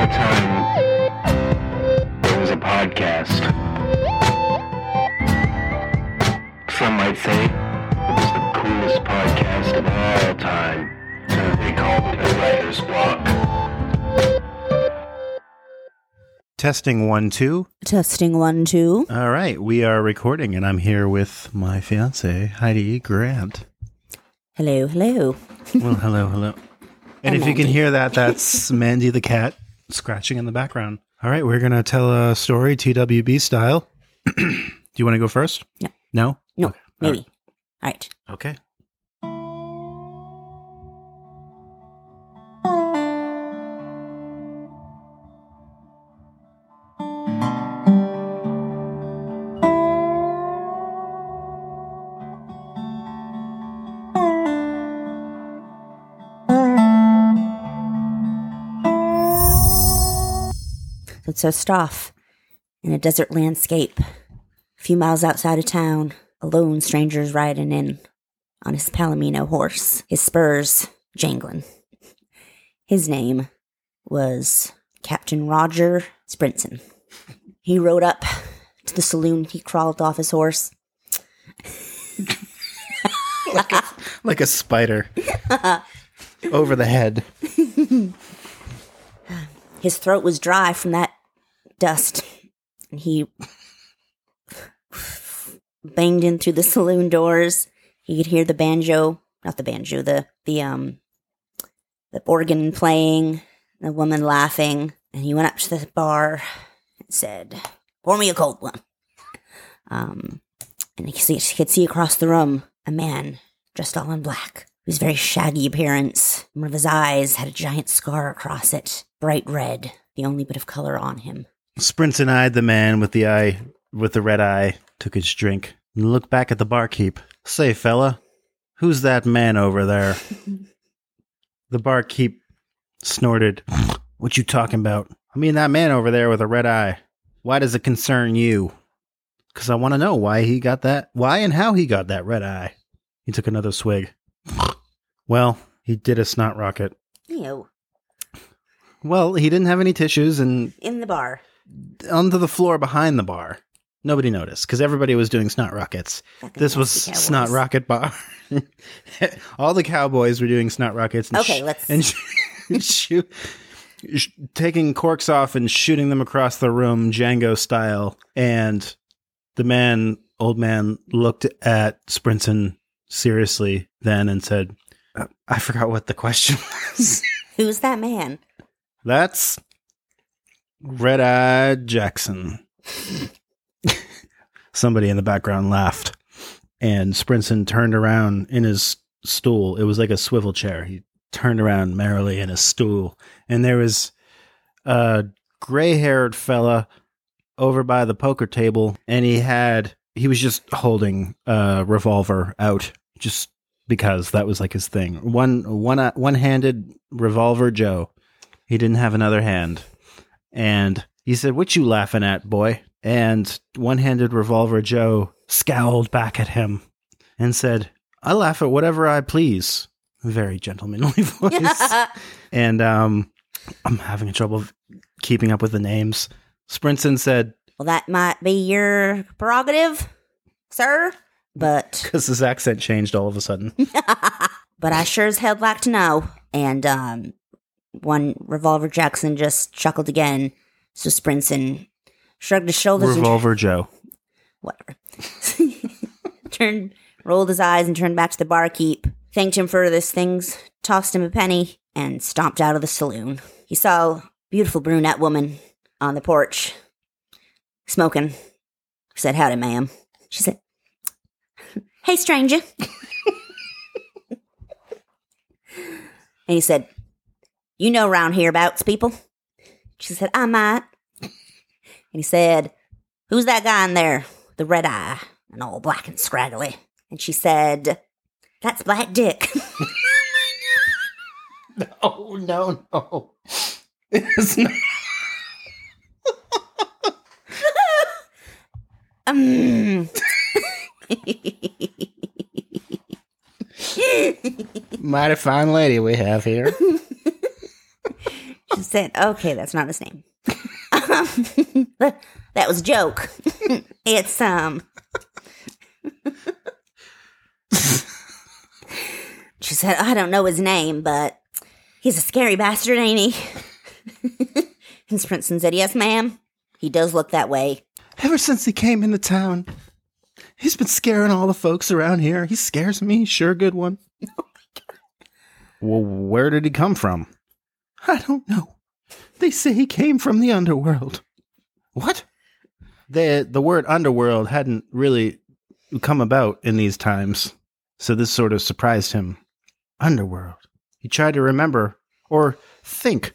upon a time, there was a podcast. Some might say it was the coolest podcast of all time. So they called it a writer's block. Testing one, two. Testing one, two. All right, we are recording, and I'm here with my fiance, Heidi Grant. Hello, hello. Well, hello, hello. And if you can hear that, that's Mandy the cat scratching in the background. All right, we're going to tell a story TWB style. Do you want to go first? No. No? No, Okay. All maybe. All right. Okay. So off in a desert landscape, a few miles outside of town. A lone stranger's riding in on his palomino horse, his spurs jangling. His name was Captain Roger Sprinson. He rode up to the saloon. He crawled off his horse. Like a spider over the head. His throat was dry from that dust. And he banged in through the saloon doors. He could hear the banjo, not the banjo, the the um the organ playing, the woman laughing, and he went up to the bar and said, "Pour me a cold one." Um, and he could see, he could see across the room a man dressed all in black. His very shaggy appearance. One of his eyes had a giant scar across it, bright red, the only bit of color on him. Sprinson eyed the man with the eye with the red eye, took his drink, and looked back at the barkeep. Say, fella, who's that man over there? the barkeep snorted. What you talking about? I mean that man over there with a red eye. Why does it concern you? Because I want to know why he got that, why and how he got that red eye. He took another swig. Well, he did a snot rocket. Ew. Well, he didn't have any tissues, and In the bar. Onto the floor behind the bar. Nobody noticed because everybody was doing snot rockets. Fucking This was nasty cowboys. snot rocket bar. All the cowboys were doing snot rockets. And Okay, let's- and sh- shoot, sh- taking corks off and shooting them across the room, Django style. And the man, old man, looked at Sprinson seriously then and said, "Uh, "I forgot what the question was." Who's that man? That's Red Eye Jackson. Somebody in the background laughed, and Sprinson turned around in his stool. It was like a swivel chair. He turned around merrily in his stool, and there was a gray haired fella over by the poker table, and he had he was just holding a revolver out, just because that was like his thing. One one uh, one handed revolver Joe. He didn't have another hand. And he said, What you laughing at, boy? And one handed revolver Joe scowled back at him and said, I laugh at whatever I please. Very gentlemanly voice. and um, I'm having a trouble keeping up with the names. Sprinson said, well, that might be your prerogative, sir. But because his accent changed all of a sudden. but I sure as hell like to know. And um, one revolver Jackson just chuckled again. So Sprinson shrugged his shoulders and Revolver Joe. whatever. turned, rolled his eyes, and turned back to the barkeep. Thanked him for his things, tossed him a penny, and stomped out of the saloon. He saw a beautiful brunette woman on the porch, smoking. Said, "Howdy, ma'am." She said, "Hey, stranger." and he said, "You know round hereabouts, people." She said, "I might." And he said, Who's that guy in there? The red eye and all black and scraggly. And she said, That's Black Dick. no, no, no. It's not. um, Mighty fine lady we have here. She's said, okay, that's not his name. that was a joke. it's, um, she said, I don't know his name, but he's a scary bastard, ain't he? and Sprinson said, yes, ma'am. He does look that way. Ever since he came into town, he's been scaring all the folks around here. He scares me. Sure, good one. well, where did he come from? I don't know. They say he came from the underworld. What? The the word underworld hadn't really come about in these times, so this sort of surprised him. Underworld. He tried to remember or think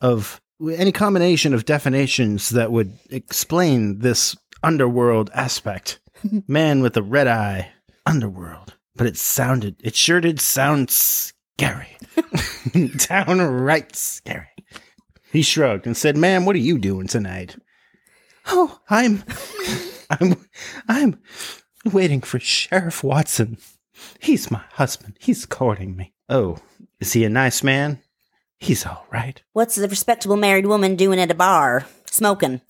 of any combination of definitions that would explain this underworld aspect. Man with a red eye, underworld. But it sounded, it sure did sound scary. Downright scary. He shrugged and said, Ma'am, what are you doing tonight? Oh, I'm, I'm, I'm waiting for Sheriff Watson. He's my husband. He's courting me. Oh, is he a nice man? He's all right. What's the respectable married woman doing at a bar? Smoking.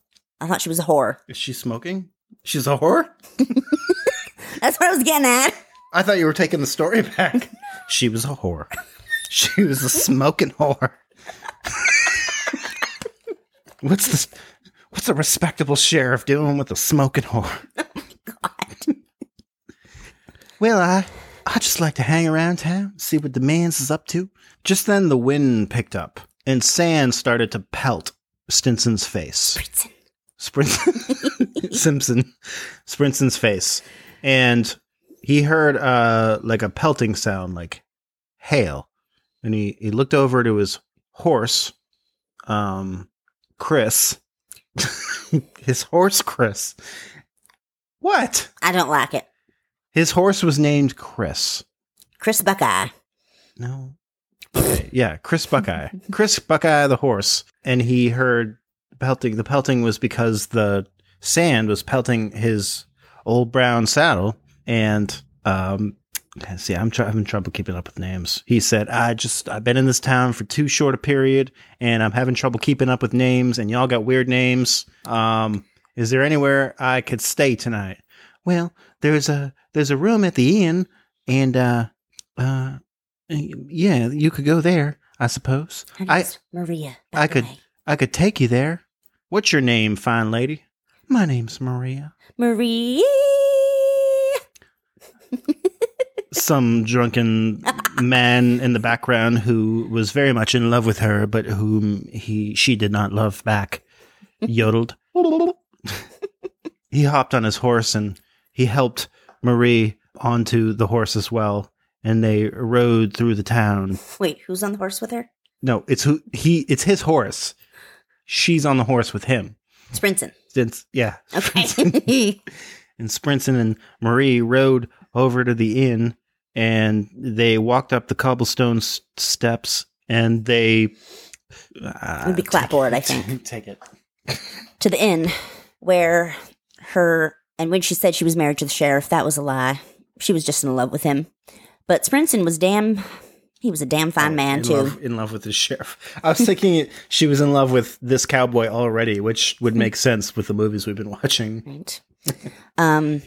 I thought she was a whore. Is she smoking? She's a whore? That's what I was getting at. I thought you were taking the story back. She was a whore. She was a smoking whore. what's this? What's a respectable sheriff doing with a smoking whore? God. Well, I I just like to hang around town, see what the man's is up to. Just then, the wind picked up, and sand started to pelt Stinson's face. Sprinson Simpson Sprinson's face, and he heard uh like a pelting sound, like hail, and he he looked over to his horse, um, Chris, his horse Chris. What? I don't like it. His horse was named Chris. Chris Buckeye. No. Okay, yeah, Chris Buckeye. Chris Buckeye the horse. And he heard pelting. The pelting was because the sand was pelting his old brown saddle. And, um, see, I'm try- having trouble keeping up with names. He said, I just, I've been in this town for too short a period and I'm having trouble keeping up with names and y'all got weird names. Um, is there anywhere I could stay tonight? Well, there's a, there's a room at the inn and, uh, uh, yeah, you could go there, I suppose. I, Maria. I could, way. I could take you there. What's your name, fine lady? My name's Maria. Maria. Some drunken man in the background who was very much in love with her, but whom he she did not love back, yodeled. he hopped on his horse and he helped Marie onto the horse as well, and they rode through the town. Wait, who's on the horse with her? No, it's who he. It's his horse. She's on the horse with him. Sprinson. Since yeah, Okay. and Sprinson and Marie rode over to the inn and they walked up the cobblestone s- steps and they uh, Would be clapboard, I think. take it. to the inn where her and when she said she was married to the sheriff, that was a lie. She was just in love with him. But Sprinson was damn he was a damn fine man in too. love, in love with the sheriff. I was thinking she was in love with this cowboy already, which would make sense with the movies we've been watching. Right. um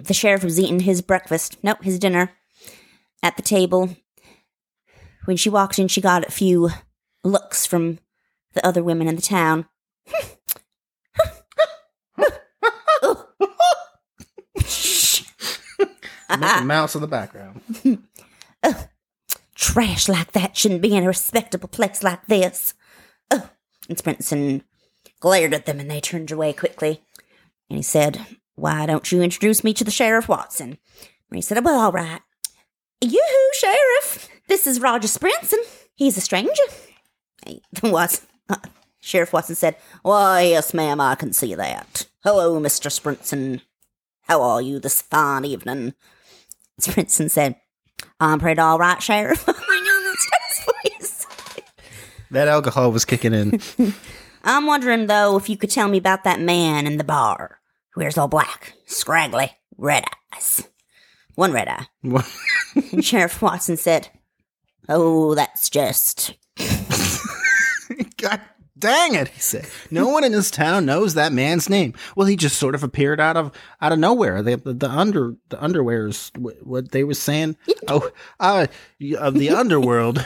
the sheriff was eating his breakfast, nope, his dinner at the table. When she walked in, she got a few looks from the other women in the town. Mickey uh-uh. Mouse in the background. Uh, trash like that shouldn't be in a respectable place like this. Oh. And Sprinson glared at them and they turned away quickly. And he said, Why don't you introduce me to the Sheriff Watson? And he said, Well, all right. Yoo-hoo, Sheriff. This is Roger Sprinson. He's a stranger. Hey, uh, Sheriff Watson said, Why, yes, ma'am, I can see that. Hello, Mr. Sprinson. How are you this fine evening? Sprinson said, I'm pretty all right, Sheriff. my that's his voice. That alcohol was kicking in. I'm wondering, though, if you could tell me about that man in the bar wears all black, scraggly, red eyes. One red eye. And Sheriff Watson said, Oh, that's just. God dang it, he said. No one in this town knows that man's name. Well, he just sort of appeared out of out of nowhere. The the, the under the underwears what they were saying. oh, uh, of the underworld.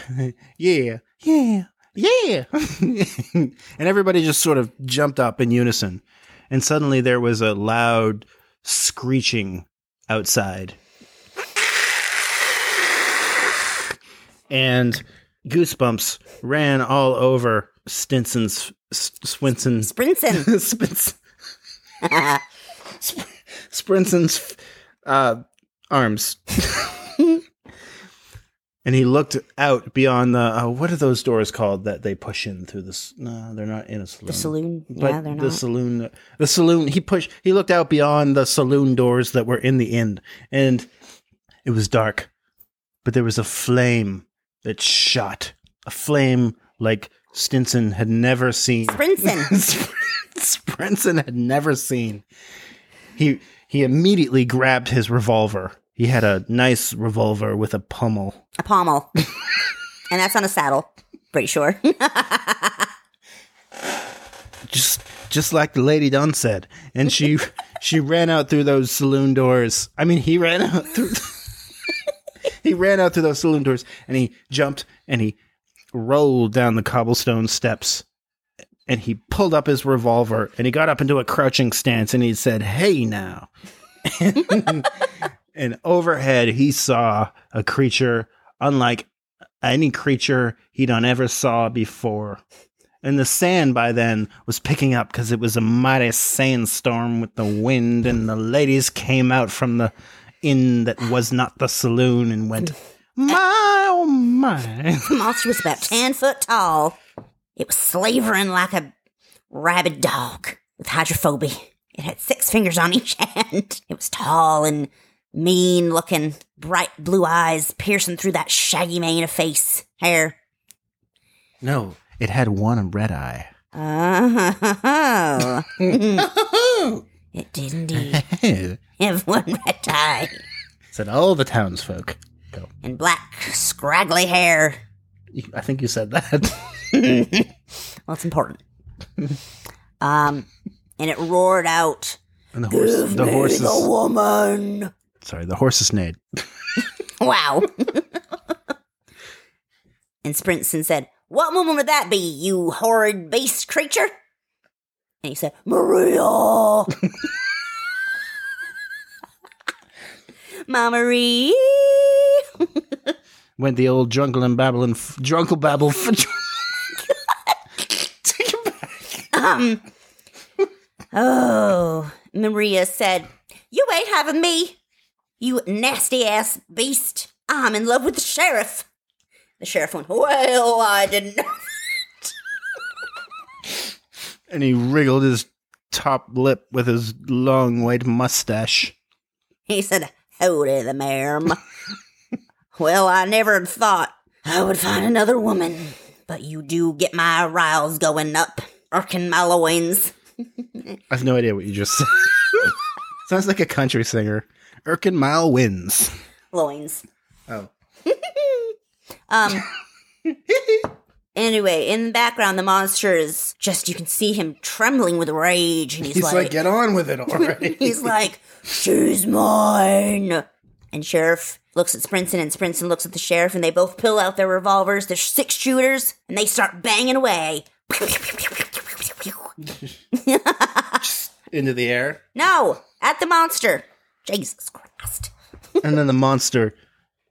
yeah. Yeah. Yeah. and everybody just sort of jumped up in unison. And suddenly there was a loud screeching outside. And Goosebumps ran all over Stinson's S- Swinson Sprinson. Spins, Sprinson's uh, arms. and he looked out beyond the uh, what are those doors called that they push in through this? No, they're not in a saloon. The saloon. But yeah, they're not. the saloon, the saloon. He pushed. He looked out beyond the saloon doors that were in the inn, and it was dark. But there was a flame that shot, a flame like Stinson had never seen. Sprinson. Sprinson had never seen. He he immediately grabbed his revolver. He had a nice revolver with a pommel. a pommel. and that's on a saddle. Pretty sure. just just like the lady Dunn said. And she she ran out through those saloon doors. I mean, he ran out through he ran out through those saloon doors and he jumped and he rolled down the cobblestone steps and he pulled up his revolver and he got up into a crouching stance and he said, "Hey now." and overhead he saw a creature unlike any creature he'd done ever saw before. And the sand by then was picking up because it was a mighty sandstorm with the wind, and the ladies came out from the inn that was not the saloon and went, My oh my. The monster was about 10 foot tall. It was slavering like a rabid dog with hydrophobia. It had six fingers on each hand. It was tall and mean looking, bright blue eyes piercing through that shaggy mane of face, hair. No, it had one red eye. Oh. it did indeed have one red eye Said all the townsfolk. Go. and black, scraggly hair. I think you said that. Well, it's important. um, and it roared out, And the horse, the horses. the woman. Sorry, the horses neighed. Wow. and Sprinson said, What woman would that be, you horrid beast creature? And he said, Maria. My Marie. Went the old Drunkle and Babylon, f- Drunkle Babble. F- Take it back. Um. Oh, Maria said, You ain't having me, you nasty ass beast. I'm in love with the sheriff. The sheriff went, Well, I didn't know. And he wriggled his top lip with his long white mustache. He said, Howdy, the ma'am. well, I never thought I would find another woman, but you do get my riles going up, irking my loins. I have no idea what you just said. Sounds like a country singer. Erkin Mile wins. Loins. Oh. Um. anyway, in the background, the monster is just, you can see him trembling with rage, and he's, He's like, get on with it already. He's like, she's mine. And Sheriff looks at Sprinson, and Sprinson looks at the sheriff, and they both pull out their revolvers, their six shooters, and they start banging away. into the air. no, at the monster. Jesus Christ. and then the monster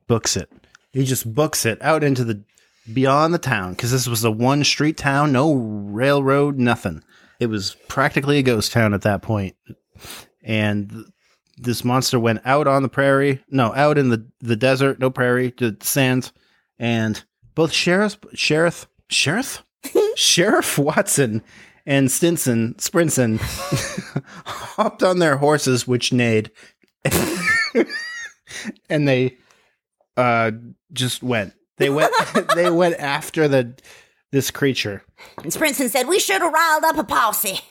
books it. He just books it out into the beyond the town because this was a one street town, no railroad, nothing. It was practically a ghost town at that point. And th- this monster went out on the prairie, no, out in the, the desert, no prairie, the sands, and both sheriff, sheriff, sheriff, sheriff Watson and Stinson, Sprinson, hopped on their horses, which neighed, and they uh just went. They went. they went after the this creature, And Sprinson said, we should have riled up a posse.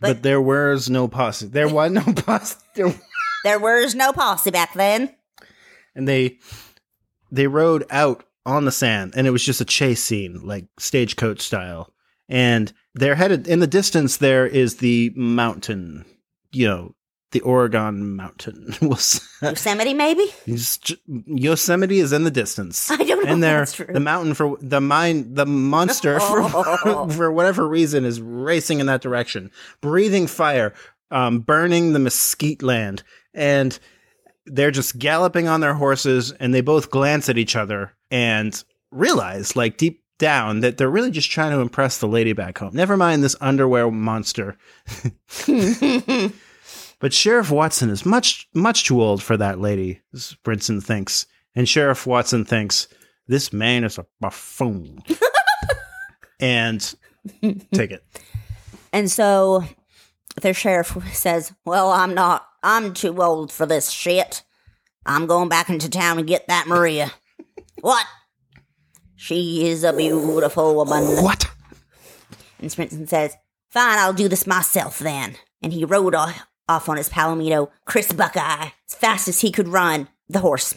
but, But- there was no posse. There was no posse. There, There was no posse back then. and they they rode out on the sand, and it was just a chase scene, like stagecoach style. and they're headed in the distance. There is the mountain, you know, the Oregon mountain. was Yosemite, maybe? Yosemite is in the distance. I don't know. and there, the mountain for the mine, the monster for, Oh. for whatever reason is racing in that direction, breathing fire, um, burning the mesquite land, and they're just galloping on their horses, and they both glance at each other and realize, like deep down, that they're really just trying to impress the lady back home. Never mind this underwear monster. But Sheriff Watson is much, much too old for that lady, Sprinson thinks. And Sheriff Watson thinks, this man is a buffoon. and take it. And so the sheriff says, Well, I'm not, I'm too old for this shit. I'm going back into town and get that Maria. what? She is a beautiful woman. What? And Sprinson says, Fine, I'll do this myself then. And he rode off, off on his Palomino, Chris Buckeye, as fast as he could run, the horse.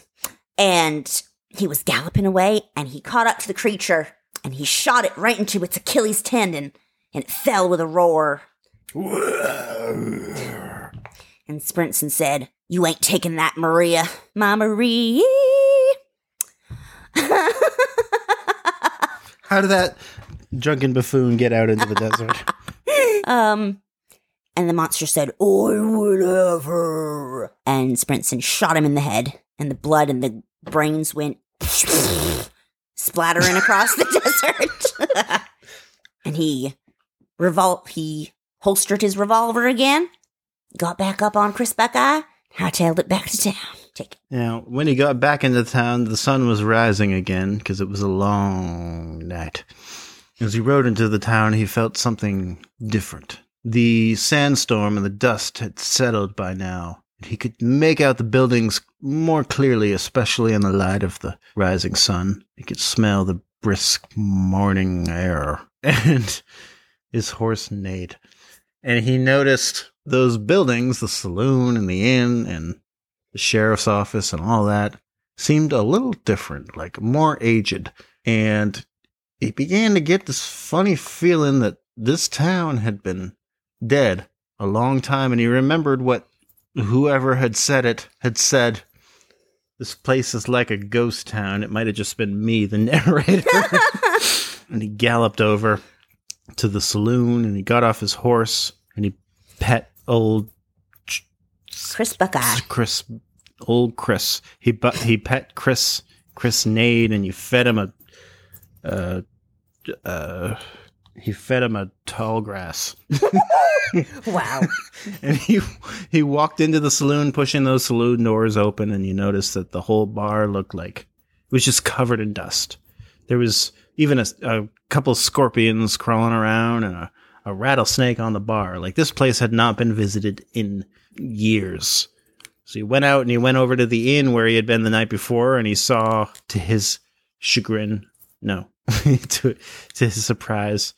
And he was galloping away, and he caught up to the creature, and he shot it right into its Achilles tendon, and it fell with a roar. And Sprinson said, You ain't taking that, Maria. My Marie. How did that drunken buffoon get out into the desert? Um, and the monster said, I would have her. And Sprinson shot him in the head, and the blood and the brains went splattering across the desert. and he revol he holstered his revolver again, got back up on Chris Buckeye, hightailed it back to town. Take it. Now, when he got back into town, the sun was rising again because it was a long night. As he rode into the town, he felt something different. The sandstorm and the dust had settled by now. And he could make out the buildings more clearly, especially in the light of the rising sun. He could smell the brisk morning air. And his horse neighed. And he noticed those buildings, the saloon and the inn and the sheriff's office and all that seemed a little different, like more aged. And he began to get this funny feeling that this town had been dead a long time. And he remembered what whoever had said it had said. This place is like a ghost town. It might have just been me, the narrator. and he galloped over to the saloon and he got off his horse and he pet old Chris Buckeye. Chris, old Chris. He but he pet Chris, Chris neighed, and you fed him a, uh, uh, he fed him a tall grass, Wow. and he he walked into the saloon, pushing those saloon doors open, and you noticed that the whole bar looked like it was just covered in dust. There was even a, a couple scorpions crawling around and a, a rattlesnake on the bar. Like this place had not been visited in years. So he went out and he went over to the inn where he had been the night before, and he saw, to his chagrin, no, to to his surprise,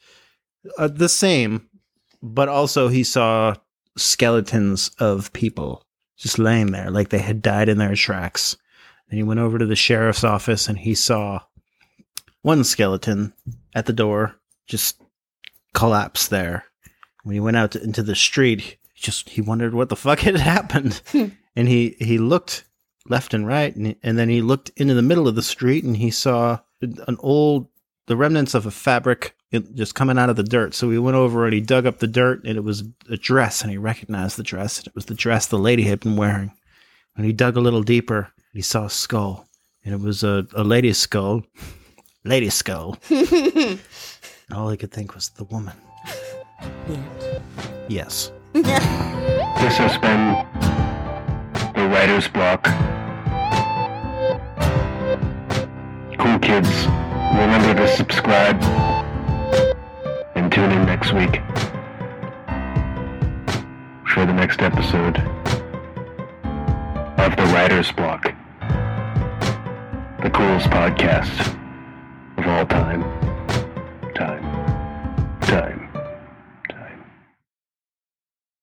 uh, the same, but also he saw skeletons of people just laying there, like they had died in their tracks. And he went over to the sheriff's office and he saw one skeleton at the door, just collapse there. When he went out to, into the street, he just he wondered what the fuck had happened, and he he looked left and right, and, and then he looked into the middle of the street, and he saw an old the remnants of a fabric it- just coming out of the dirt. So he went over and he dug up the dirt, and it was a dress, and he recognized the dress. And it was the dress the lady had been wearing. And he dug a little deeper, he saw a skull, and it was a, a lady's skull. Lady skull. All he could think was the woman. Yes. This has been the Writer's Block. Cool kids, remember to subscribe tune in next week for the next episode of the Writer's Block, the coolest podcast of all time.